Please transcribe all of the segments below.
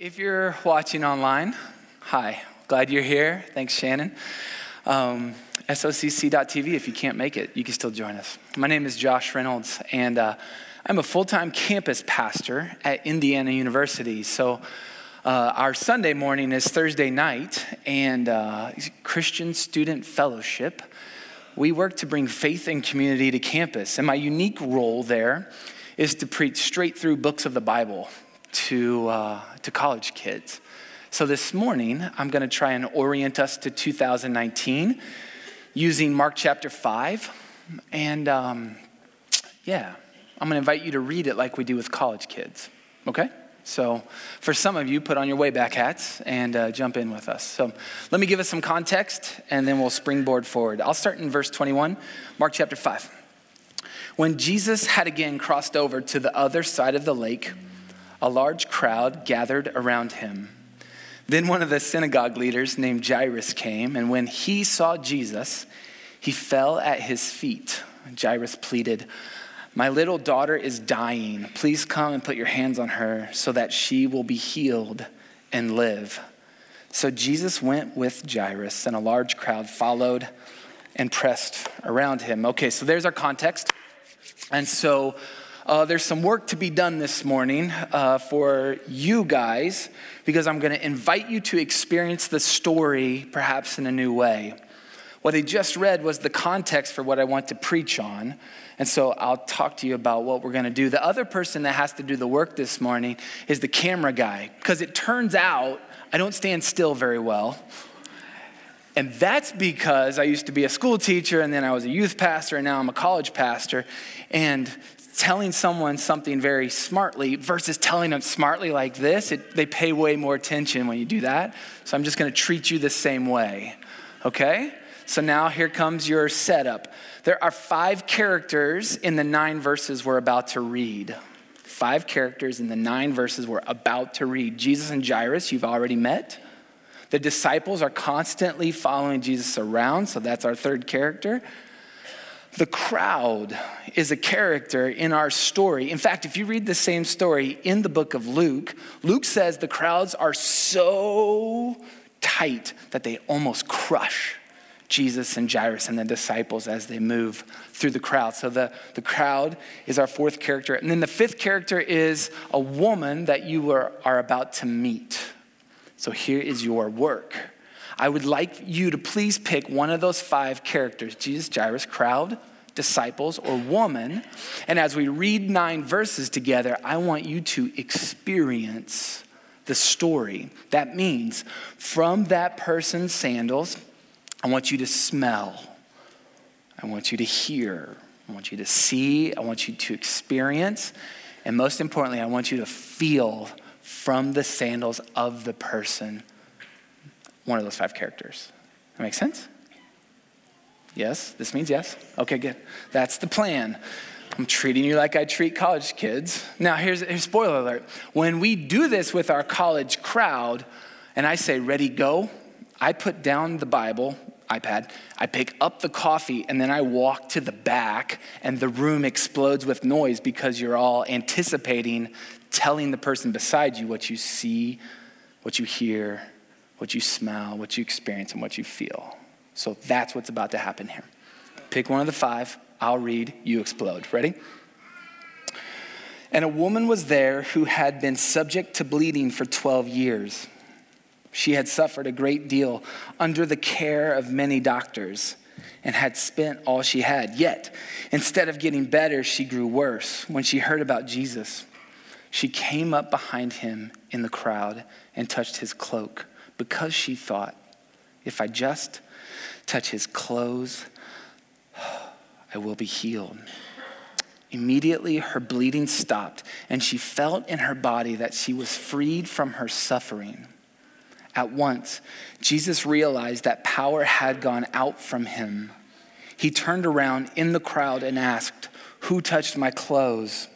If you're watching online, hi, glad you're here. Thanks, Shannon. Um, SOCC.tv, if you can't make it, you can still join us. My name is Josh Reynolds, and uh, I'm a full time campus pastor at Indiana University. So, uh, our Sunday morning is Thursday night, and uh, Christian Student Fellowship. We work to bring faith and community to campus, and my unique role there is to preach straight through books of the Bible to, uh, to college kids. So this morning, I'm going to try and orient us to 2019 using Mark chapter 5. And um, yeah, I'm going to invite you to read it like we do with college kids, okay? So, for some of you, put on your way back hats and uh, jump in with us. So, let me give us some context and then we'll springboard forward. I'll start in verse 21, Mark chapter 5. When Jesus had again crossed over to the other side of the lake, a large crowd gathered around him. Then one of the synagogue leaders named Jairus came, and when he saw Jesus, he fell at his feet. Jairus pleaded, My little daughter is dying. Please come and put your hands on her so that she will be healed and live. So Jesus went with Jairus, and a large crowd followed and pressed around him. Okay, so there's our context. And so uh, there's some work to be done this morning uh, for you guys because I'm going to invite you to experience the story perhaps in a new way. What I just read was the context for what I want to preach on. And so I'll talk to you about what we're going to do. The other person that has to do the work this morning is the camera guy because it turns out I don't stand still very well. And that's because I used to be a school teacher and then I was a youth pastor and now I'm a college pastor. And telling someone something very smartly versus telling them smartly like this, it, they pay way more attention when you do that. So I'm just going to treat you the same way. Okay? So now here comes your setup. There are five characters in the nine verses we're about to read. Five characters in the nine verses we're about to read. Jesus and Jairus, you've already met. The disciples are constantly following Jesus around, so that's our third character. The crowd is a character in our story. In fact, if you read the same story in the book of Luke, Luke says the crowds are so tight that they almost crush Jesus and Jairus and the disciples as they move through the crowd. So the, the crowd is our fourth character. And then the fifth character is a woman that you are, are about to meet. So here is your work. I would like you to please pick one of those five characters Jesus, Jairus, crowd, disciples, or woman. And as we read nine verses together, I want you to experience the story. That means from that person's sandals, I want you to smell, I want you to hear, I want you to see, I want you to experience, and most importantly, I want you to feel from the sandals of the person one of those five characters. That makes sense? Yes? This means yes? Okay, good. That's the plan. I'm treating you like I treat college kids. Now, here's, a spoiler alert. When we do this with our college crowd, and I say, ready, go, I put down the Bible, iPad, I pick up the coffee, and then I walk to the back, and the room explodes with noise because you're all anticipating telling the person beside you what you see, what you hear, what you smell, what you experience, and what you feel. So that's what's about to happen here. Pick one of the five. I'll read, you explode. Ready? And a woman was there who had been subject to bleeding for 12 years. She had suffered a great deal under the care of many doctors and had spent all she had. Yet, instead of getting better, she grew worse. When she heard about Jesus, she came up behind him in the crowd and touched his cloak because she thought, if I just touch his clothes, I will be healed. Immediately, her bleeding stopped, and she felt in her body that she was freed from her suffering. At once, Jesus realized that power had gone out from him. He turned around in the crowd and asked, Who touched my clothes?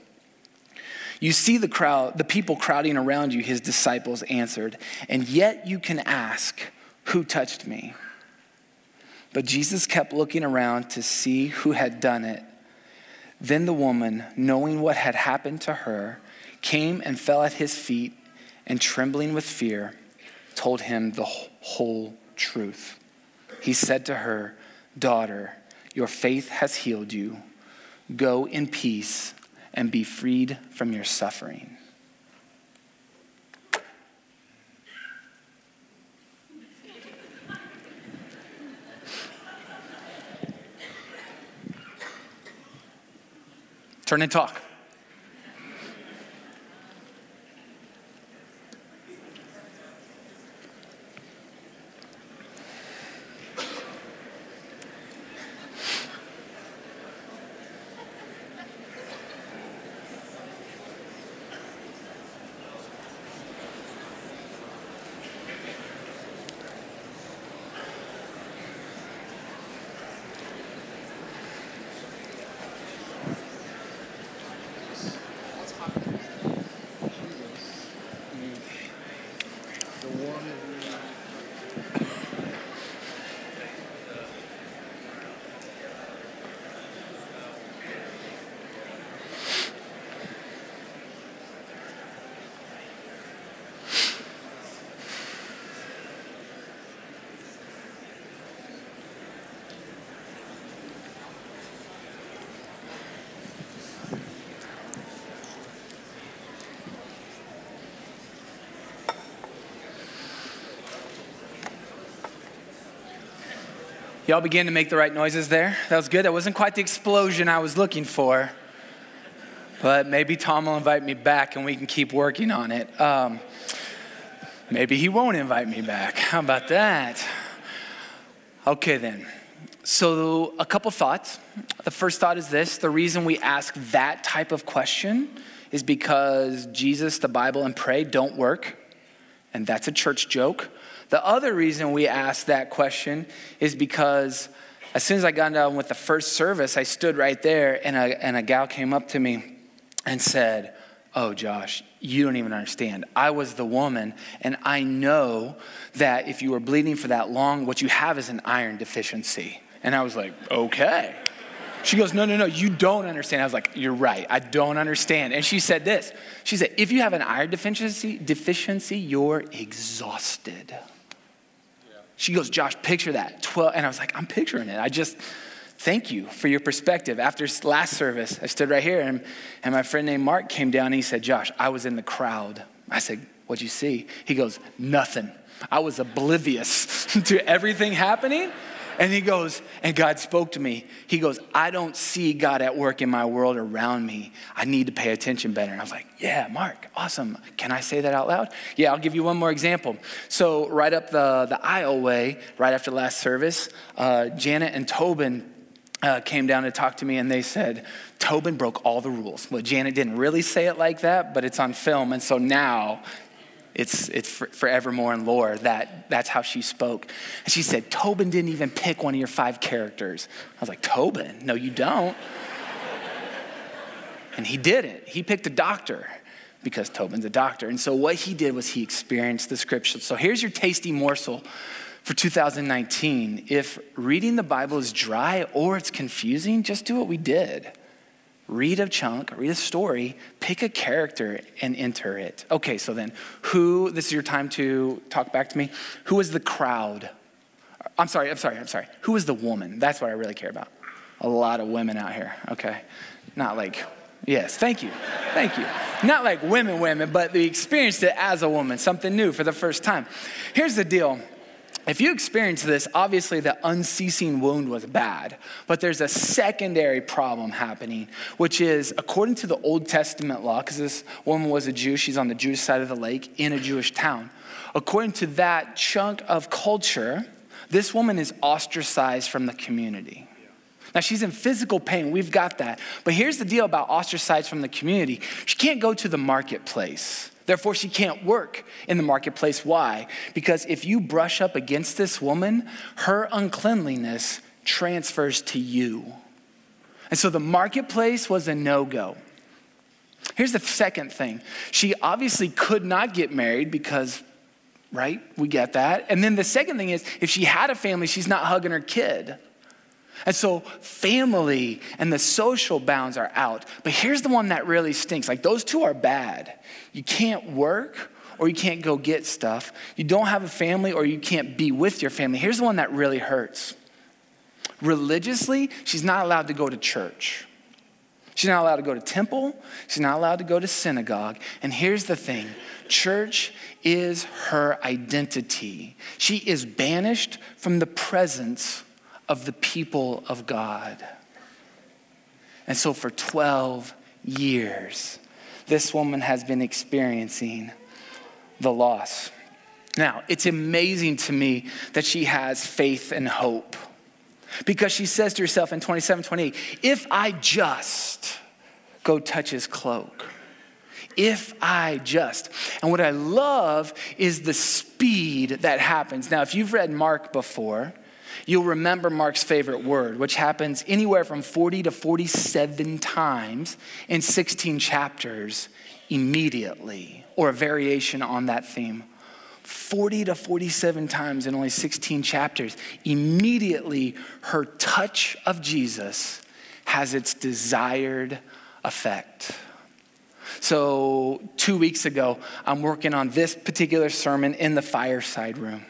You see the crowd, the people crowding around you, his disciples answered, and yet you can ask, Who touched me? But Jesus kept looking around to see who had done it. Then the woman, knowing what had happened to her, came and fell at his feet and trembling with fear, told him the whole truth. He said to her, Daughter, your faith has healed you. Go in peace and be freed from your suffering. Turn and talk. Y'all began to make the right noises there. That was good. That wasn't quite the explosion I was looking for. But maybe Tom will invite me back and we can keep working on it. Um, maybe he won't invite me back. How about that? Okay, then. So, a couple thoughts. The first thought is this the reason we ask that type of question is because Jesus, the Bible, and pray don't work. And that's a church joke. The other reason we asked that question is because as soon as I got done with the first service, I stood right there and a, and a gal came up to me and said, Oh, Josh, you don't even understand. I was the woman, and I know that if you were bleeding for that long, what you have is an iron deficiency. And I was like, Okay. She goes, No, no, no, you don't understand. I was like, You're right. I don't understand. And she said this She said, If you have an iron deficiency, deficiency you're exhausted. She goes, Josh, picture that. 12. And I was like, I'm picturing it. I just, thank you for your perspective. After last service, I stood right here and, and my friend named Mark came down and he said, Josh, I was in the crowd. I said, What'd you see? He goes, Nothing. I was oblivious to everything happening. And he goes, and God spoke to me. He goes, I don't see God at work in my world around me. I need to pay attention better. And I was like, Yeah, Mark, awesome. Can I say that out loud? Yeah, I'll give you one more example. So, right up the, the aisle way, right after last service, uh, Janet and Tobin uh, came down to talk to me and they said, Tobin broke all the rules. Well, Janet didn't really say it like that, but it's on film. And so now it's, it's for, forevermore in lore that that's how she spoke. And she said, Tobin didn't even pick one of your five characters. I was like, Tobin? No, you don't. and he didn't. He picked a doctor because Tobin's a doctor. And so what he did was he experienced the scripture. So here's your tasty morsel for 2019. If reading the Bible is dry or it's confusing, just do what we did read a chunk, read a story, pick a character and enter it. Okay, so then who, this is your time to talk back to me. Who is the crowd? I'm sorry, I'm sorry, I'm sorry. Who is the woman? That's what I really care about. A lot of women out here, okay? Not like, yes, thank you, thank you. Not like women, women, but they experienced it as a woman, something new for the first time. Here's the deal if you experience this, obviously the unceasing wound was bad, but there's a secondary problem happening, which is according to the Old Testament law, because this woman was a Jew, she's on the Jewish side of the lake in a Jewish town. According to that chunk of culture, this woman is ostracized from the community. Now, she's in physical pain. We've got that. But here's the deal about ostracized from the community she can't go to the marketplace. Therefore, she can't work in the marketplace. Why? Because if you brush up against this woman, her uncleanliness transfers to you. And so the marketplace was a no go. Here's the second thing she obviously could not get married because, right? We get that. And then the second thing is if she had a family, she's not hugging her kid. And so family and the social bounds are out. But here's the one that really stinks. Like those two are bad. You can't work or you can't go get stuff. You don't have a family or you can't be with your family. Here's the one that really hurts. Religiously, she's not allowed to go to church. She's not allowed to go to temple. She's not allowed to go to synagogue. And here's the thing church is her identity. She is banished from the presence of the people of God. And so for 12 years, this woman has been experiencing the loss. Now, it's amazing to me that she has faith and hope because she says to herself in 27, 28, if I just go touch his cloak, if I just. And what I love is the speed that happens. Now, if you've read Mark before, you'll remember Mark's favorite word, which happens anywhere from 40 to 47 times in 16 chapters immediately, or a variation on that theme. 40 to 47 times in only 16 chapters. Immediately, her touch of Jesus has its desired effect. So, two weeks ago, I'm working on this particular sermon in the fireside room.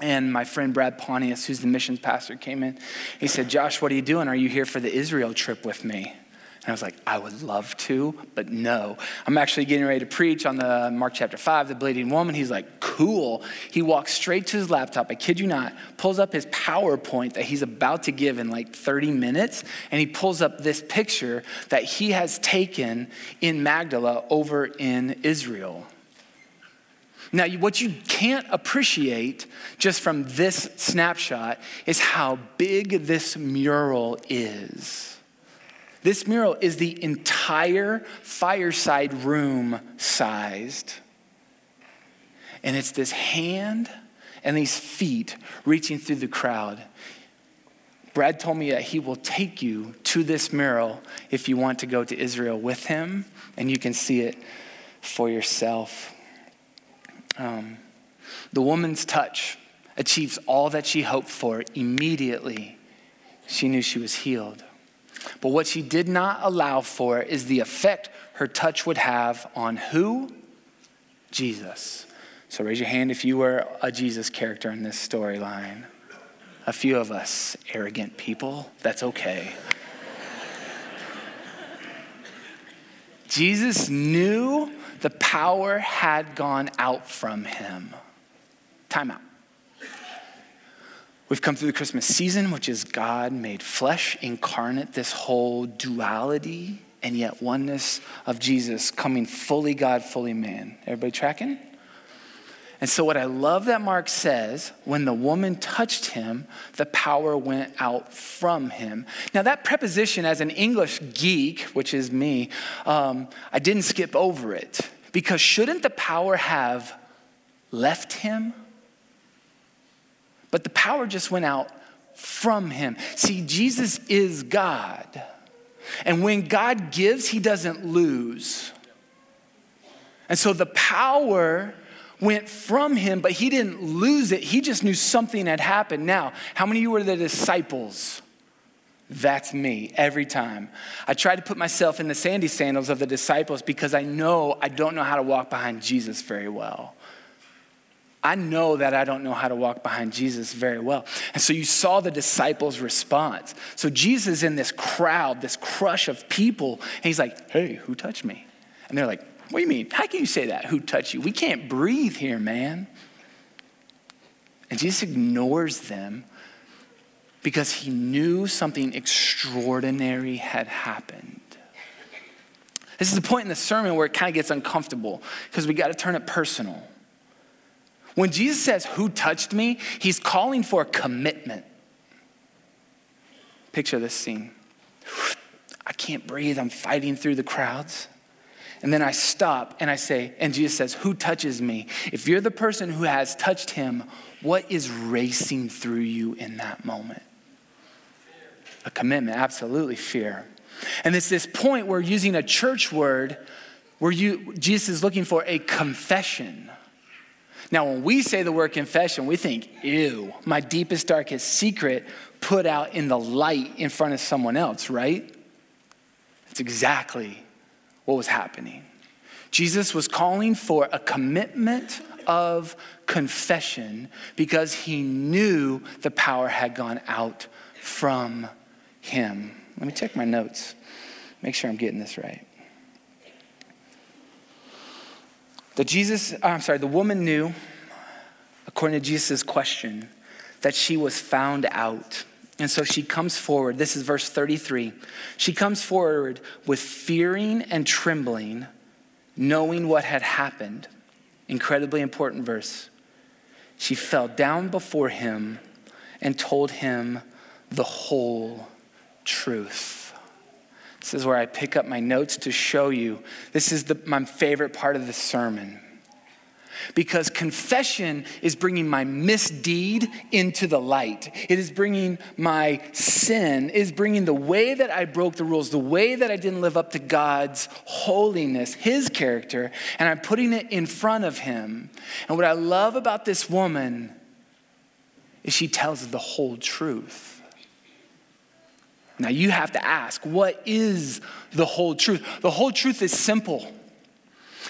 And my friend Brad Pontius, who's the missions pastor, came in. He said, Josh, what are you doing? Are you here for the Israel trip with me? And I was like, I would love to, but no. I'm actually getting ready to preach on the Mark chapter 5, the bleeding woman. He's like, cool. He walks straight to his laptop, I kid you not, pulls up his PowerPoint that he's about to give in like 30 minutes, and he pulls up this picture that he has taken in Magdala over in Israel. Now, what you can't appreciate just from this snapshot is how big this mural is. This mural is the entire fireside room sized. And it's this hand and these feet reaching through the crowd. Brad told me that he will take you to this mural if you want to go to Israel with him, and you can see it for yourself. Um, the woman's touch achieves all that she hoped for immediately. She knew she was healed. But what she did not allow for is the effect her touch would have on who? Jesus. So raise your hand if you were a Jesus character in this storyline. A few of us, arrogant people, that's okay. Jesus knew the power had gone out from him. Time out. We've come through the Christmas season, which is God made flesh, incarnate, this whole duality and yet oneness of Jesus coming fully God, fully man. Everybody tracking? And so, what I love that Mark says, when the woman touched him, the power went out from him. Now, that preposition, as an English geek, which is me, um, I didn't skip over it. Because shouldn't the power have left him? But the power just went out from him. See, Jesus is God. And when God gives, he doesn't lose. And so the power went from him, but he didn't lose it. He just knew something had happened. Now, how many of you were the disciples? That's me every time. I try to put myself in the sandy sandals of the disciples because I know I don't know how to walk behind Jesus very well. I know that I don't know how to walk behind Jesus very well. And so you saw the disciples' response. So Jesus in this crowd, this crush of people, and he's like, hey, who touched me? And they're like, what do you mean? How can you say that? Who touched you? We can't breathe here, man. And Jesus ignores them because he knew something extraordinary had happened. This is the point in the sermon where it kind of gets uncomfortable because we got to turn it personal. When Jesus says, Who touched me? he's calling for a commitment. Picture this scene. I can't breathe. I'm fighting through the crowds. And then I stop and I say, and Jesus says, Who touches me? If you're the person who has touched him, what is racing through you in that moment? A commitment, absolutely fear. And it's this point where using a church word, where you, Jesus is looking for a confession. Now, when we say the word confession, we think, ew, my deepest, darkest secret put out in the light in front of someone else, right? That's exactly what was happening. Jesus was calling for a commitment of confession because he knew the power had gone out from him. Let me check my notes, make sure I'm getting this right. The Jesus, uh, I'm sorry, the woman knew, according to Jesus' question, that she was found out. And so she comes forward. This is verse 33. She comes forward with fearing and trembling, knowing what had happened. Incredibly important verse. She fell down before him and told him the whole truth. This is where I pick up my notes to show you. This is the, my favorite part of the sermon. Because confession is bringing my misdeed into the light. It is bringing my sin, is bringing the way that I broke the rules, the way that I didn't live up to God's holiness, His character, and I'm putting it in front of Him. And what I love about this woman is she tells the whole truth. Now you have to ask, what is the whole truth? The whole truth is simple.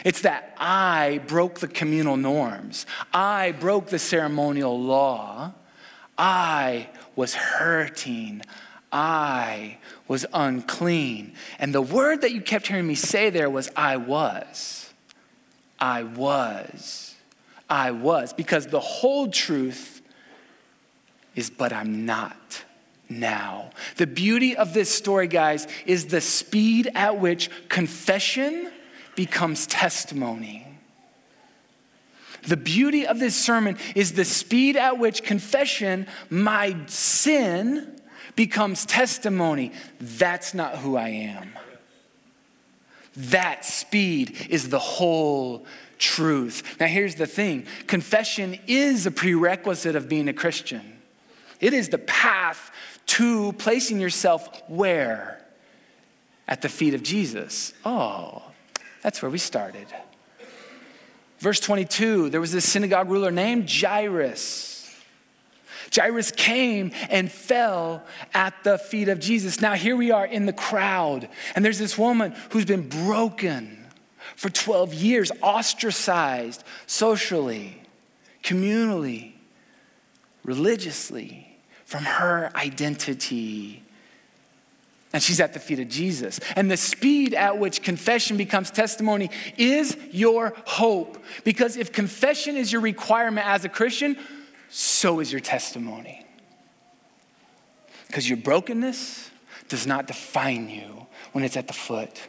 It's that I broke the communal norms. I broke the ceremonial law. I was hurting. I was unclean. And the word that you kept hearing me say there was, I was. I was. I was. Because the whole truth is, but I'm not now. The beauty of this story, guys, is the speed at which confession becomes testimony. The beauty of this sermon is the speed at which confession, my sin, becomes testimony. That's not who I am. That speed is the whole truth. Now, here's the thing confession is a prerequisite of being a Christian, it is the path to placing yourself where? At the feet of Jesus. Oh, that's where we started. Verse 22 there was this synagogue ruler named Jairus. Jairus came and fell at the feet of Jesus. Now, here we are in the crowd, and there's this woman who's been broken for 12 years, ostracized socially, communally, religiously from her identity and she's at the feet of Jesus. And the speed at which confession becomes testimony is your hope. Because if confession is your requirement as a Christian, so is your testimony. Because your brokenness does not define you when it's at the foot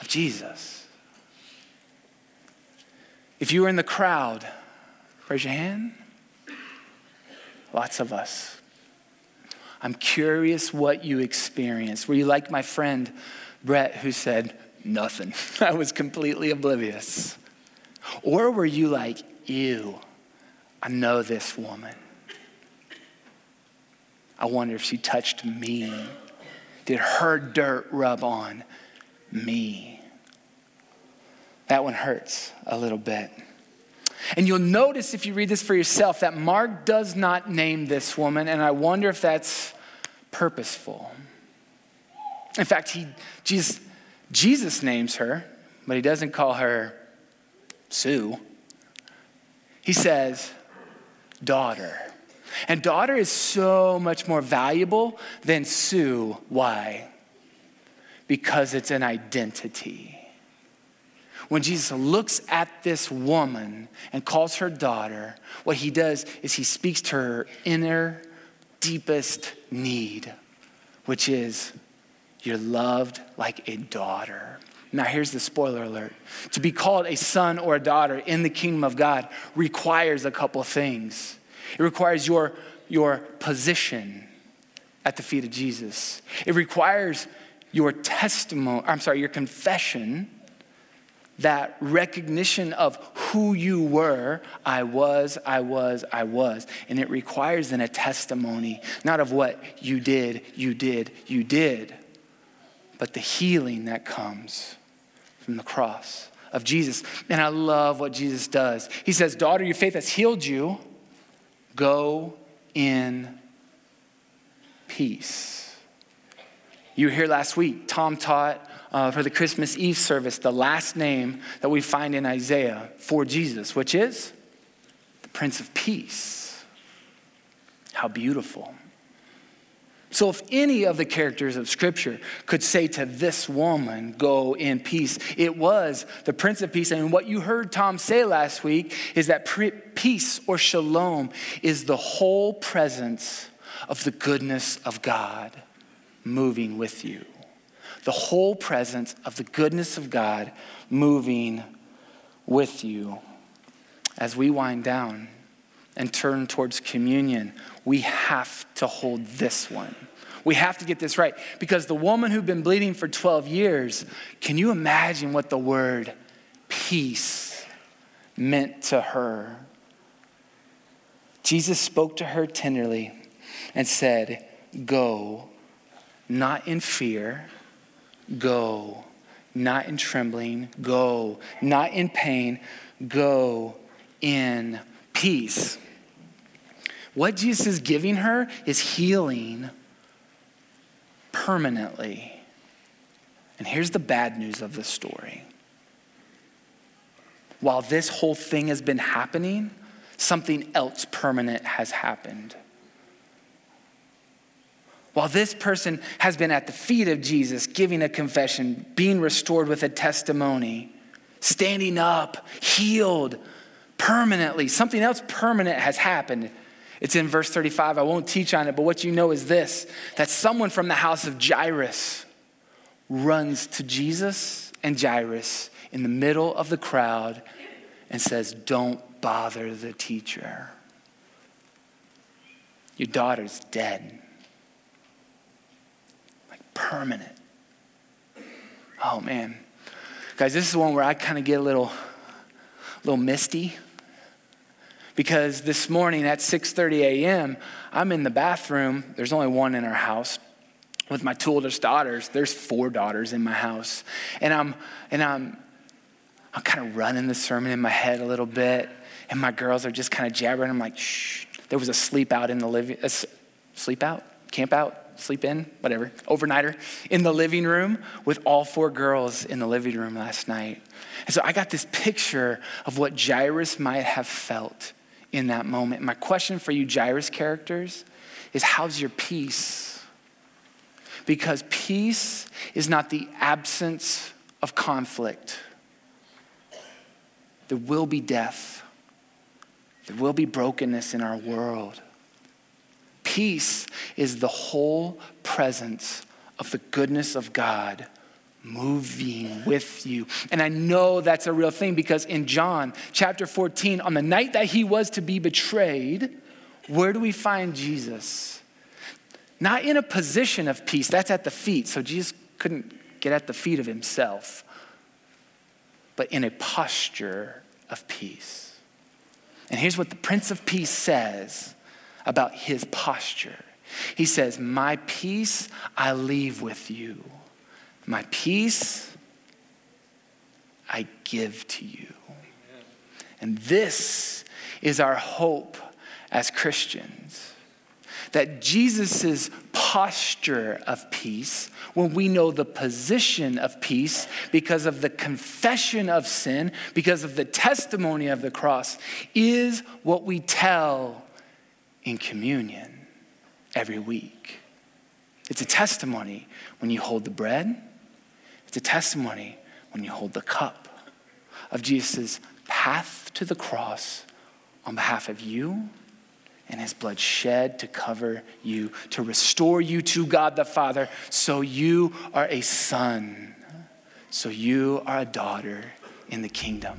of Jesus. If you were in the crowd, raise your hand. Lots of us. I'm curious what you experienced. Were you like my friend Brett, who said, Nothing? I was completely oblivious. Or were you like, Ew, I know this woman. I wonder if she touched me. Did her dirt rub on me? That one hurts a little bit. And you'll notice if you read this for yourself that Mark does not name this woman, and I wonder if that's purposeful. In fact, he, Jesus, Jesus names her, but he doesn't call her Sue. He says, daughter. And daughter is so much more valuable than Sue. Why? Because it's an identity. When Jesus looks at this woman and calls her daughter, what he does is he speaks to her inner deepest need, which is you're loved like a daughter. Now, here's the spoiler alert. To be called a son or a daughter in the kingdom of God requires a couple things. It requires your, your position at the feet of Jesus, it requires your testimony, I'm sorry, your confession that recognition of who you were I was, I was, I was. And it requires then a testimony, not of what you did, you did, you did, but the healing that comes from the cross of Jesus. And I love what Jesus does. He says, Daughter, your faith has healed you. Go in peace. You were here last week. Tom taught uh, for the Christmas Eve service the last name that we find in Isaiah for Jesus, which is the Prince of Peace. How beautiful. So, if any of the characters of Scripture could say to this woman, Go in peace, it was the Prince of Peace. And what you heard Tom say last week is that peace or shalom is the whole presence of the goodness of God moving with you. The whole presence of the goodness of God moving with you. As we wind down, and turn towards communion, we have to hold this one. We have to get this right because the woman who'd been bleeding for 12 years, can you imagine what the word peace meant to her? Jesus spoke to her tenderly and said, Go, not in fear, go, not in trembling, go, not in pain, go in peace. What Jesus is giving her is healing permanently. And here's the bad news of the story. While this whole thing has been happening, something else permanent has happened. While this person has been at the feet of Jesus, giving a confession, being restored with a testimony, standing up, healed permanently, something else permanent has happened. It's in verse 35. I won't teach on it, but what you know is this that someone from the house of Jairus runs to Jesus and Jairus in the middle of the crowd and says, Don't bother the teacher. Your daughter's dead. Permanent. Oh man. Guys, this is one where I kind of get a little, little misty because this morning at 6:30 a.m., I'm in the bathroom. There's only one in our house with my two oldest daughters. There's four daughters in my house. And I'm and I'm I'm kind of running the sermon in my head a little bit, and my girls are just kind of jabbering. I'm like, shh. There was a sleep out in the living, sleep out, camp out, sleep in, whatever, overnighter in the living room with all four girls in the living room last night. And so I got this picture of what Jairus might have felt in that moment. My question for you, Jairus characters, is how's your peace? Because peace is not the absence of conflict. There will be death. There will be brokenness in our world. Peace is the whole presence of the goodness of God moving with you. And I know that's a real thing because in John chapter 14, on the night that he was to be betrayed, where do we find Jesus? Not in a position of peace, that's at the feet. So Jesus couldn't get at the feet of himself, but in a posture of peace. And here's what the Prince of Peace says about his posture. He says, My peace I leave with you my peace I give to you. And this is our hope as Christians that Jesus' posture of peace, when we know the position of peace because of the confession of sin, because of the testimony of the cross, is what we tell in communion every week. It's a testimony when you hold the bread it's a testimony when you hold the cup of Jesus' path to the cross on behalf of you and his blood shed to cover you, to restore you to God the Father, so you are a son, so you are a daughter in the kingdom.